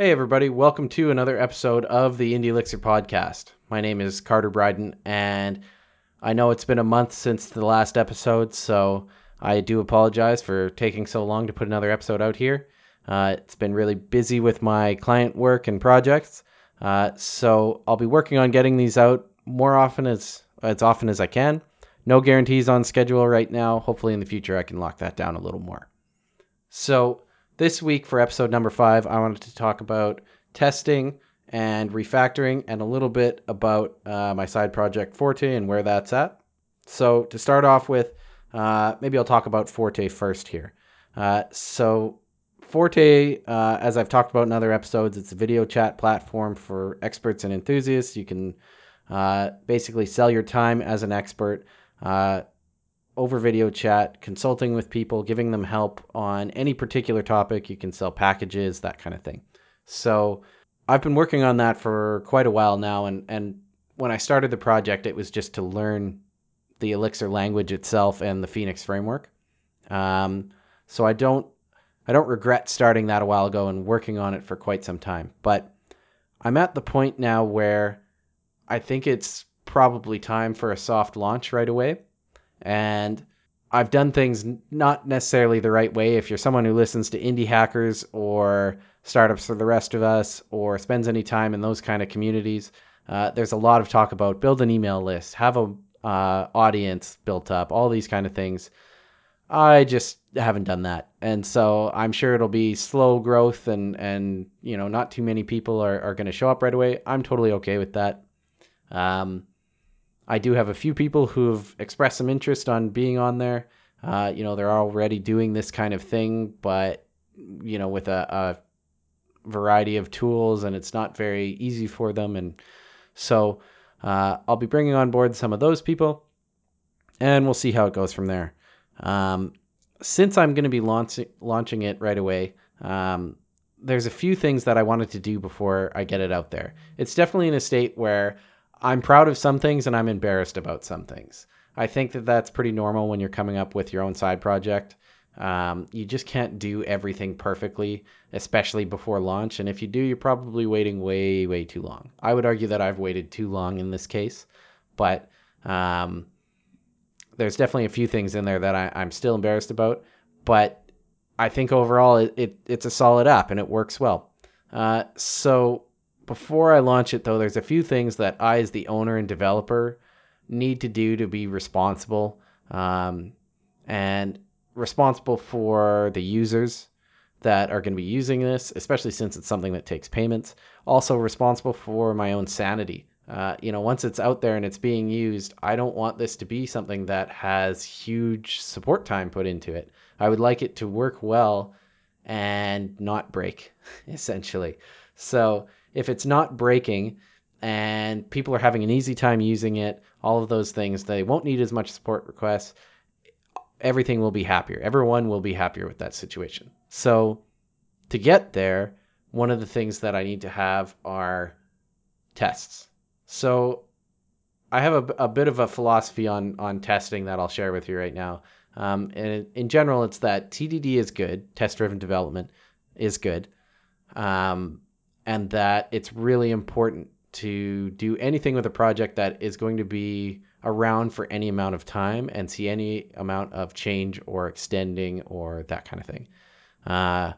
Hey, everybody, welcome to another episode of the Indie Elixir podcast. My name is Carter Bryden, and I know it's been a month since the last episode, so I do apologize for taking so long to put another episode out here. Uh, it's been really busy with my client work and projects, uh, so I'll be working on getting these out more often as as often as I can. No guarantees on schedule right now. Hopefully, in the future, I can lock that down a little more. So, this week for episode number five, I wanted to talk about testing and refactoring and a little bit about uh, my side project Forte and where that's at. So, to start off with, uh, maybe I'll talk about Forte first here. Uh, so, Forte, uh, as I've talked about in other episodes, it's a video chat platform for experts and enthusiasts. You can uh, basically sell your time as an expert uh, over video chat, consulting with people, giving them help on any particular topic. You can sell packages, that kind of thing. So I've been working on that for quite a while now. And, and when I started the project, it was just to learn the Elixir language itself and the Phoenix framework. Um, so I don't I don't regret starting that a while ago and working on it for quite some time. But I'm at the point now where I think it's probably time for a soft launch right away and I've done things not necessarily the right way. If you're someone who listens to indie hackers or startups for the rest of us or spends any time in those kind of communities, uh, there's a lot of talk about build an email list, have a uh, audience built up, all these kind of things. I just haven't done that, and so I'm sure it'll be slow growth, and and you know not too many people are, are going to show up right away. I'm totally okay with that. Um, I do have a few people who have expressed some interest on being on there. Uh, you know, they're already doing this kind of thing, but you know, with a, a variety of tools, and it's not very easy for them. And so, uh, I'll be bringing on board some of those people, and we'll see how it goes from there. Um, since I'm going to be launching launching it right away, um, there's a few things that I wanted to do before I get it out there. It's definitely in a state where I'm proud of some things and I'm embarrassed about some things. I think that that's pretty normal when you're coming up with your own side project. Um, you just can't do everything perfectly, especially before launch. And if you do, you're probably waiting way, way too long. I would argue that I've waited too long in this case, but um, there's definitely a few things in there that I, am still embarrassed about. But I think overall it, it, it's a solid app and it works well. Uh, so before I launch it, though, there's a few things that I, as the owner and developer, need to do to be responsible um, and responsible for the users that are going to be using this, especially since it's something that takes payments. Also, responsible for my own sanity. Uh, you know, once it's out there and it's being used, I don't want this to be something that has huge support time put into it. I would like it to work well and not break, essentially. So, if it's not breaking and people are having an easy time using it, all of those things, they won't need as much support requests. Everything will be happier. Everyone will be happier with that situation. So, to get there, one of the things that I need to have are tests. So, I have a, a bit of a philosophy on on testing that I'll share with you right now. Um, and in general, it's that TDD is good, test driven development is good. Um, and that it's really important to do anything with a project that is going to be around for any amount of time and see any amount of change or extending or that kind of thing. Uh,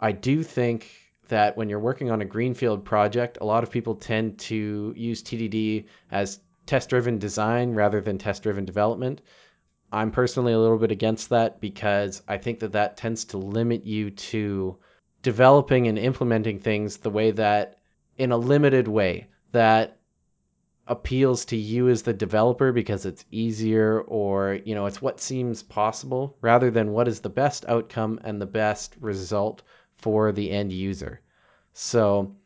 I do think that when you're working on a greenfield project, a lot of people tend to use TDD as test driven design rather than test driven development. I'm personally a little bit against that because I think that that tends to limit you to developing and implementing things the way that in a limited way that appeals to you as the developer because it's easier or you know it's what seems possible rather than what is the best outcome and the best result for the end user. So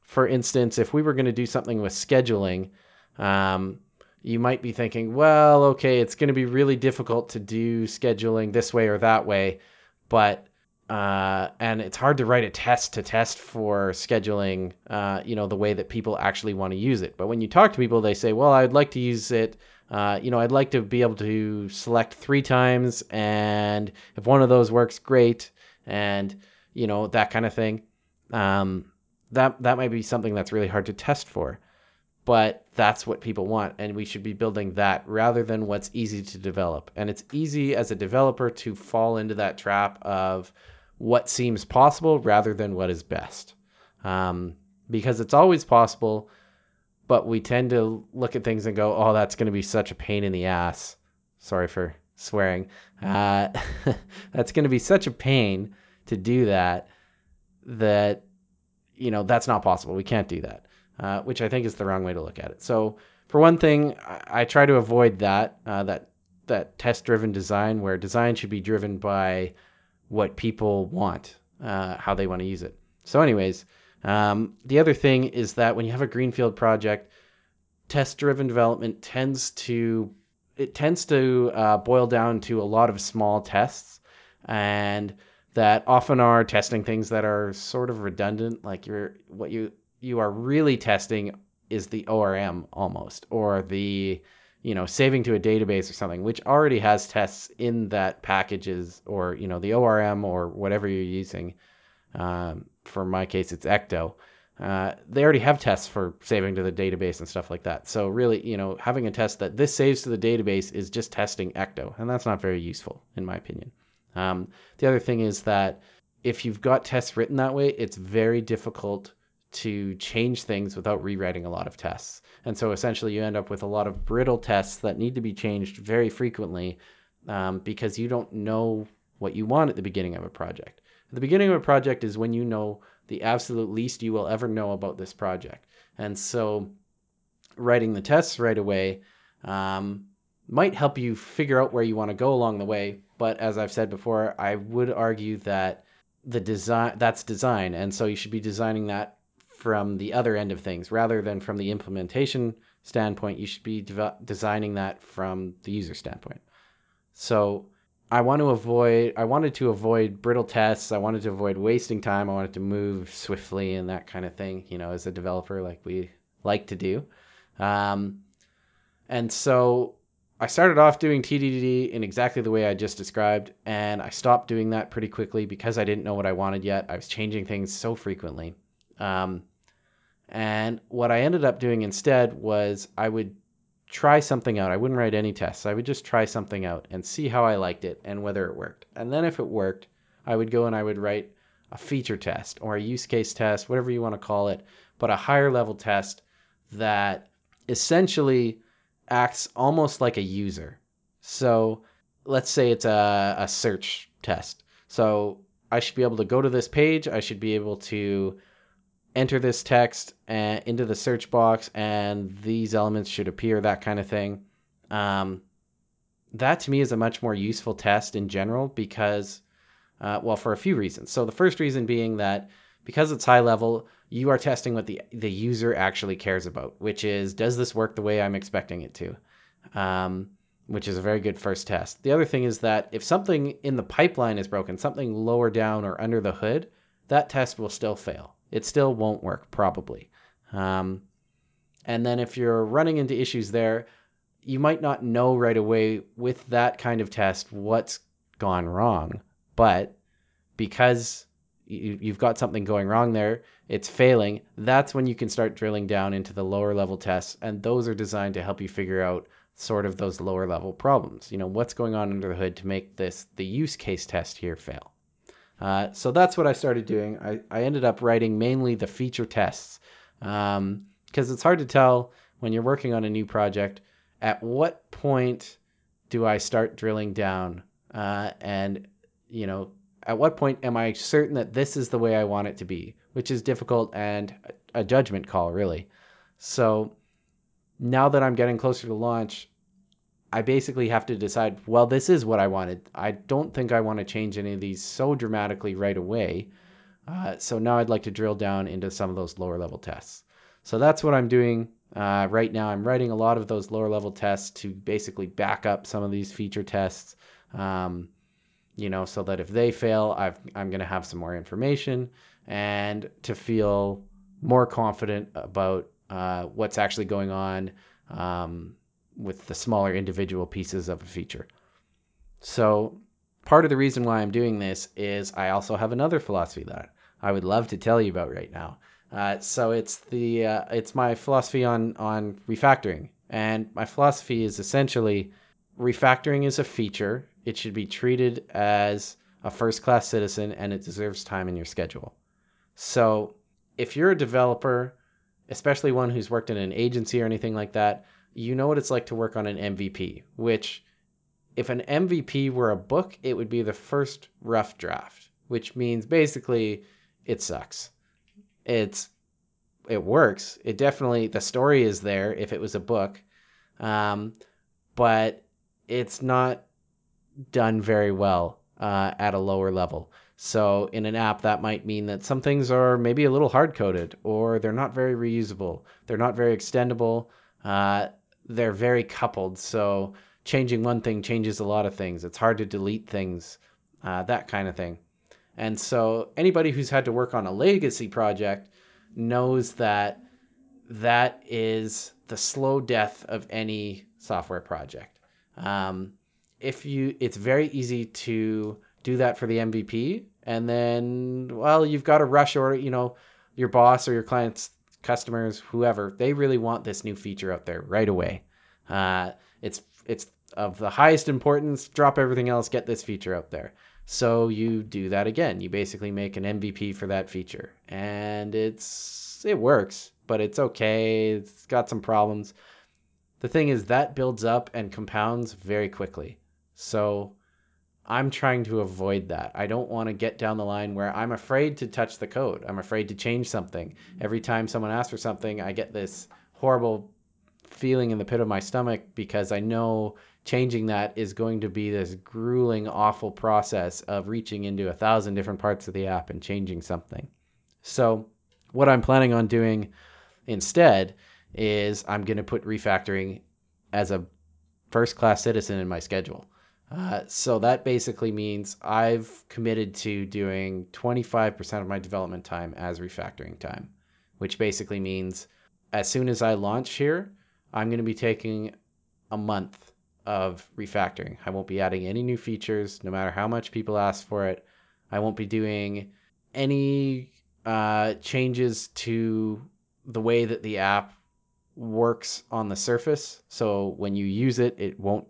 for instance if we were going to do something with scheduling um, you might be thinking well okay it's going to be really difficult to do scheduling this way or that way but uh, and it's hard to write a test to test for scheduling, uh, you know, the way that people actually want to use it. But when you talk to people, they say, well, I'd like to use it. Uh, you know, I'd like to be able to select three times, and if one of those works, great, and you know that kind of thing. Um, that that might be something that's really hard to test for but that's what people want and we should be building that rather than what's easy to develop. And it's easy as a developer to fall into that trap of what seems possible rather than what is best. Um, because it's always possible but we tend to look at things and go oh that's going to be such a pain in the ass. Sorry for swearing. Uh, that's going to be such a pain to do that that you know that's not possible. We can't do that uh, which I think is the wrong way to look at it. So for one thing, I, I try to avoid that uh, that that test driven design where design should be driven by what people want, uh, how they want to use it. So, anyways, um, the other thing is that when you have a greenfield project, test driven development tends to it tends to uh, boil down to a lot of small tests and that often are testing things that are sort of redundant like you're what you you are really testing is the ORM almost, or the you know saving to a database or something, which already has tests in that packages, or you know the ORM or whatever you're using. Um, for my case, it's Ecto. Uh, they already have tests for saving to the database and stuff like that. So really, you know, having a test that this saves to the database is just testing Ecto, and that's not very useful in my opinion. Um, the other thing is that if you've got tests written that way, it's very difficult to change things without rewriting a lot of tests. And so essentially, you end up with a lot of brittle tests that need to be changed very frequently um, because you don't know what you want at the beginning of a project. At the beginning of a project is when you know the absolute least you will ever know about this project. And so, writing the tests right away um, might help you figure out where you want to go along the way. But as I've said before, I would argue that the design that's design and so you should be designing that from the other end of things. Rather than from the implementation standpoint you should be de- designing that from the user standpoint. So i want to avoid i wanted to avoid brittle tests. I wanted to avoid wasting time. I wanted to move swiftly and that kind of thing you know as a developer like we like to do. Um, and so I started off doing TDD in exactly the way I just described, and I stopped doing that pretty quickly because I didn't know what I wanted yet. I was changing things so frequently. Um, and what I ended up doing instead was I would try something out. I wouldn't write any tests. I would just try something out and see how I liked it and whether it worked. And then if it worked, I would go and I would write a feature test or a use case test, whatever you want to call it, but a higher level test that essentially acts almost like a user. So let's say it's a, a search test. So I should be able to go to this page. I should be able to enter this text uh, into the search box and these elements should appear, that kind of thing. Um, that to me is a much more useful test in general because, uh, well, for a few reasons. So the first reason being that because it's high level, you are testing what the, the user actually cares about, which is does this work the way I'm expecting it to? Um, which is a very good first test. The other thing is that if something in the pipeline is broken, something lower down or under the hood, that test will still fail it still won't work probably. Um, and then if you're running into issues there, you might not know right away with that kind of test what's gone wrong. But because you, you've got something going wrong there, it's failing, that's when you can start drilling down into the lower level tests. And those are designed to help you figure out sort of those lower level problems. You know, what's going on under the hood to make this, the use case test here fail. Uh, so that's what I started doing. I, I ended up writing mainly the feature tests because um, it's hard to tell when you're working on a new project at what point do I start drilling down uh, and you know at what point am I certain that this is the way I want it to be, which is difficult and a judgment call really. So now that I'm getting closer to launch, I basically have to decide, well, this is what I wanted. I don't think I want to change any of these so dramatically right away. Uh, so now I'd like to drill down into some of those lower level tests. So that's what I'm doing uh, right now. I'm writing a lot of those lower level tests to basically back up some of these feature tests, um, you know, so that if they fail, i am going to have some more information and to feel more confident about uh, what's actually going on. Um, with the smaller individual pieces of a feature. So, part of the reason why I'm doing this is I also have another philosophy that I would love to tell you about right now. Uh, so it's the uh, it's my philosophy on on refactoring, and my philosophy is essentially refactoring is a feature. It should be treated as a first class citizen, and it deserves time in your schedule. So if you're a developer, especially one who's worked in an agency or anything like that, you know what it's like to work on an MVP, which if an MVP were a book, it would be the first rough draft, which means basically it sucks. It's it works. It definitely the story is there if it was a book, um, but it's not done very well uh, at a lower level. So in an app, that might mean that some things are maybe a little hard coded, or they're not very reusable, they're not very extendable, uh, they're very coupled. So changing one thing changes a lot of things. It's hard to delete things, uh, that kind of thing. And so anybody who's had to work on a legacy project knows that that is the slow death of any software project. Um, if you, it's very easy to do that for the MVP, and then well, you've got to rush or you know your boss or your clients, customers, whoever, they really want this new feature out there right away. Uh, it's it's of the highest importance. Drop everything else, get this feature out there. So you do that again. You basically make an MVP for that feature, and it's it works, but it's okay. It's got some problems. The thing is that builds up and compounds very quickly. So I'm trying to avoid that. I don't want to get down the line where I'm afraid to touch the code. I'm afraid to change something. Every time someone asks for something, I get this horrible feeling in the pit of my stomach because I know changing that is going to be this grueling, awful process of reaching into a thousand different parts of the app and changing something. So, what I'm planning on doing instead is I'm going to put refactoring as a first class citizen in my schedule. Uh, so that basically means I've committed to doing 25% of my development time as refactoring time, which basically means as soon as I launch here, I'm going to be taking a month of refactoring. I won't be adding any new features, no matter how much people ask for it. I won't be doing any uh, changes to the way that the app works on the surface. So when you use it, it won't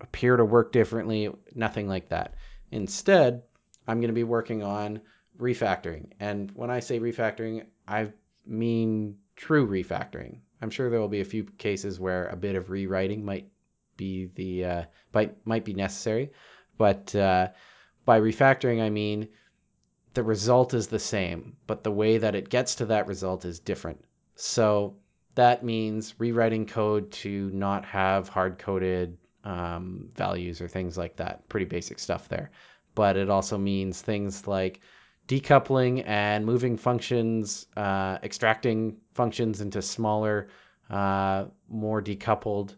appear to work differently, nothing like that. Instead, I'm going to be working on refactoring. And when I say refactoring, I mean true refactoring. I'm sure there will be a few cases where a bit of rewriting might be the uh, might might be necessary, but uh, by refactoring I mean the result is the same, but the way that it gets to that result is different. So that means rewriting code to not have hard coded um, values or things like that. Pretty basic stuff there. But it also means things like decoupling and moving functions, uh, extracting functions into smaller, uh, more decoupled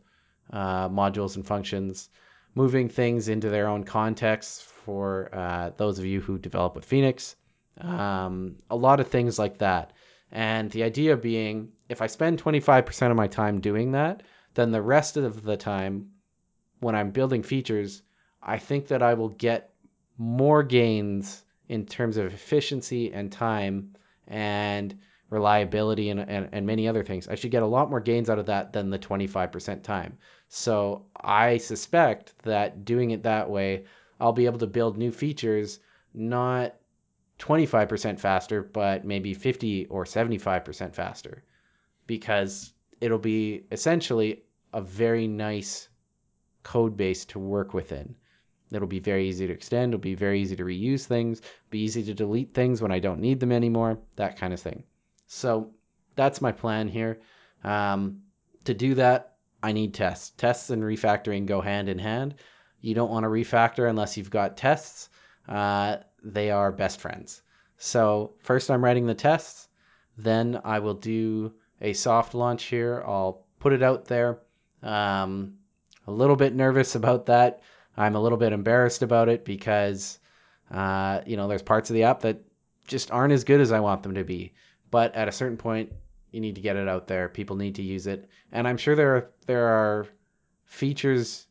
uh, modules and functions, moving things into their own contexts for uh, those of you who develop with Phoenix. Um, a lot of things like that. And the idea being if I spend 25% of my time doing that, then the rest of the time when I'm building features, I think that I will get more gains in terms of efficiency and time and reliability and, and, and many other things. I should get a lot more gains out of that than the 25% time. So I suspect that doing it that way, I'll be able to build new features not 25% faster, but maybe 50 or 75% faster because it'll be essentially a very nice code base to work within. It'll be very easy to extend. It'll be very easy to reuse things. Be easy to delete things when I don't need them anymore. That kind of thing. So that's my plan here. Um, to do that, I need tests. Tests and refactoring go hand in hand. You don't want to refactor unless you've got tests. Uh, they are best friends. So first, I'm writing the tests. Then I will do a soft launch here. I'll put it out there. Um, a little bit nervous about that. I'm a little bit embarrassed about it because, uh, you know, there's parts of the app that just aren't as good as I want them to be. But at a certain point, you need to get it out there. People need to use it, and I'm sure there are there are features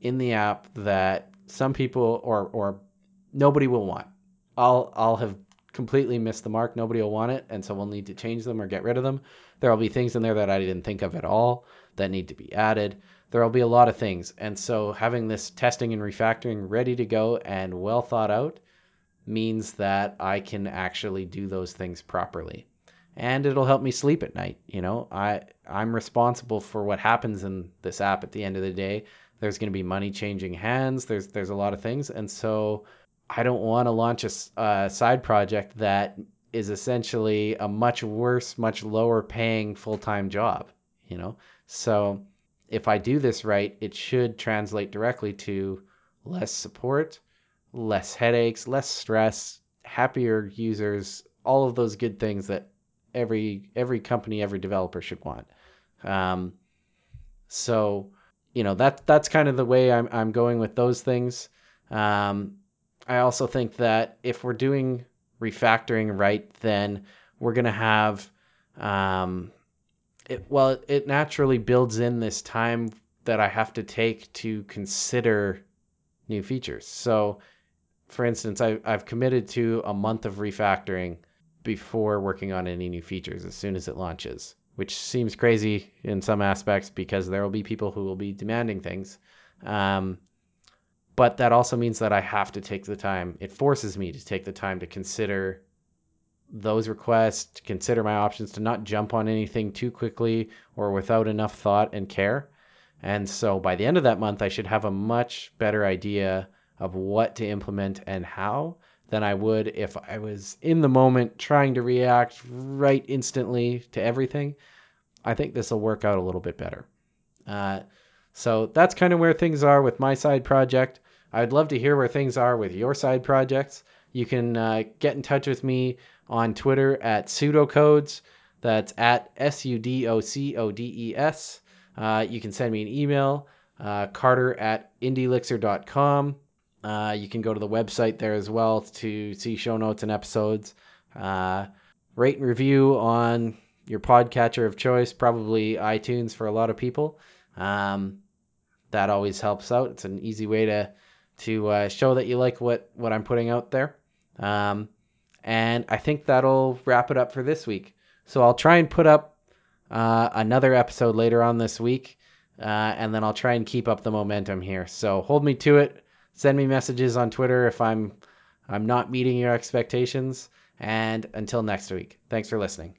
in the app that some people or or nobody will want. I'll I'll have completely missed the mark. Nobody will want it, and so we'll need to change them or get rid of them. There will be things in there that I didn't think of at all that need to be added. There will be a lot of things, and so having this testing and refactoring ready to go and well thought out means that I can actually do those things properly. And it'll help me sleep at night. You know, I I'm responsible for what happens in this app at the end of the day. There's going to be money changing hands. There's there's a lot of things, and so I don't want to launch a, a side project that is essentially a much worse, much lower paying full time job. You know, so if I do this right, it should translate directly to less support, less headaches, less stress, happier users, all of those good things that every every company, every developer should want. Um, so, you know that that's kind of the way I'm I'm going with those things. Um, I also think that if we're doing refactoring right, then we're gonna have um, it. Well, it, naturally builds in this time that I have to take to consider new features. So for instance, I, I've committed to a month of refactoring before working on any new features as soon as it launches, which seems crazy in some aspects because there will be people who will be demanding things. Um, but that also means that I have to take the time. It forces me to take the time to consider those requests, to consider my options, to not jump on anything too quickly or without enough thought and care. And so by the end of that month, I should have a much better idea of what to implement and how than I would if I was in the moment trying to react right instantly to everything. I think this will work out a little bit better. Uh, so that's kind of where things are with my side project. I'd love to hear where things are with your side projects. You can uh, get in touch with me on Twitter at sudocodes. That's at S U D O C O D E S. Uh, you can send me an email, uh, carter at indielixer.com. Uh, you can go to the website there as well to see show notes and episodes. Uh, rate and review on your podcatcher of choice, probably iTunes for a lot of people. Um, that always helps out. It's an easy way to to uh, show that you like what what I'm putting out there. Um, and I think that'll wrap it up for this week. So I'll try and put up uh, another episode later on this week, uh, and then I'll try and keep up the momentum here. So hold me to it. Send me messages on Twitter if I'm I'm not meeting your expectations. And until next week, thanks for listening.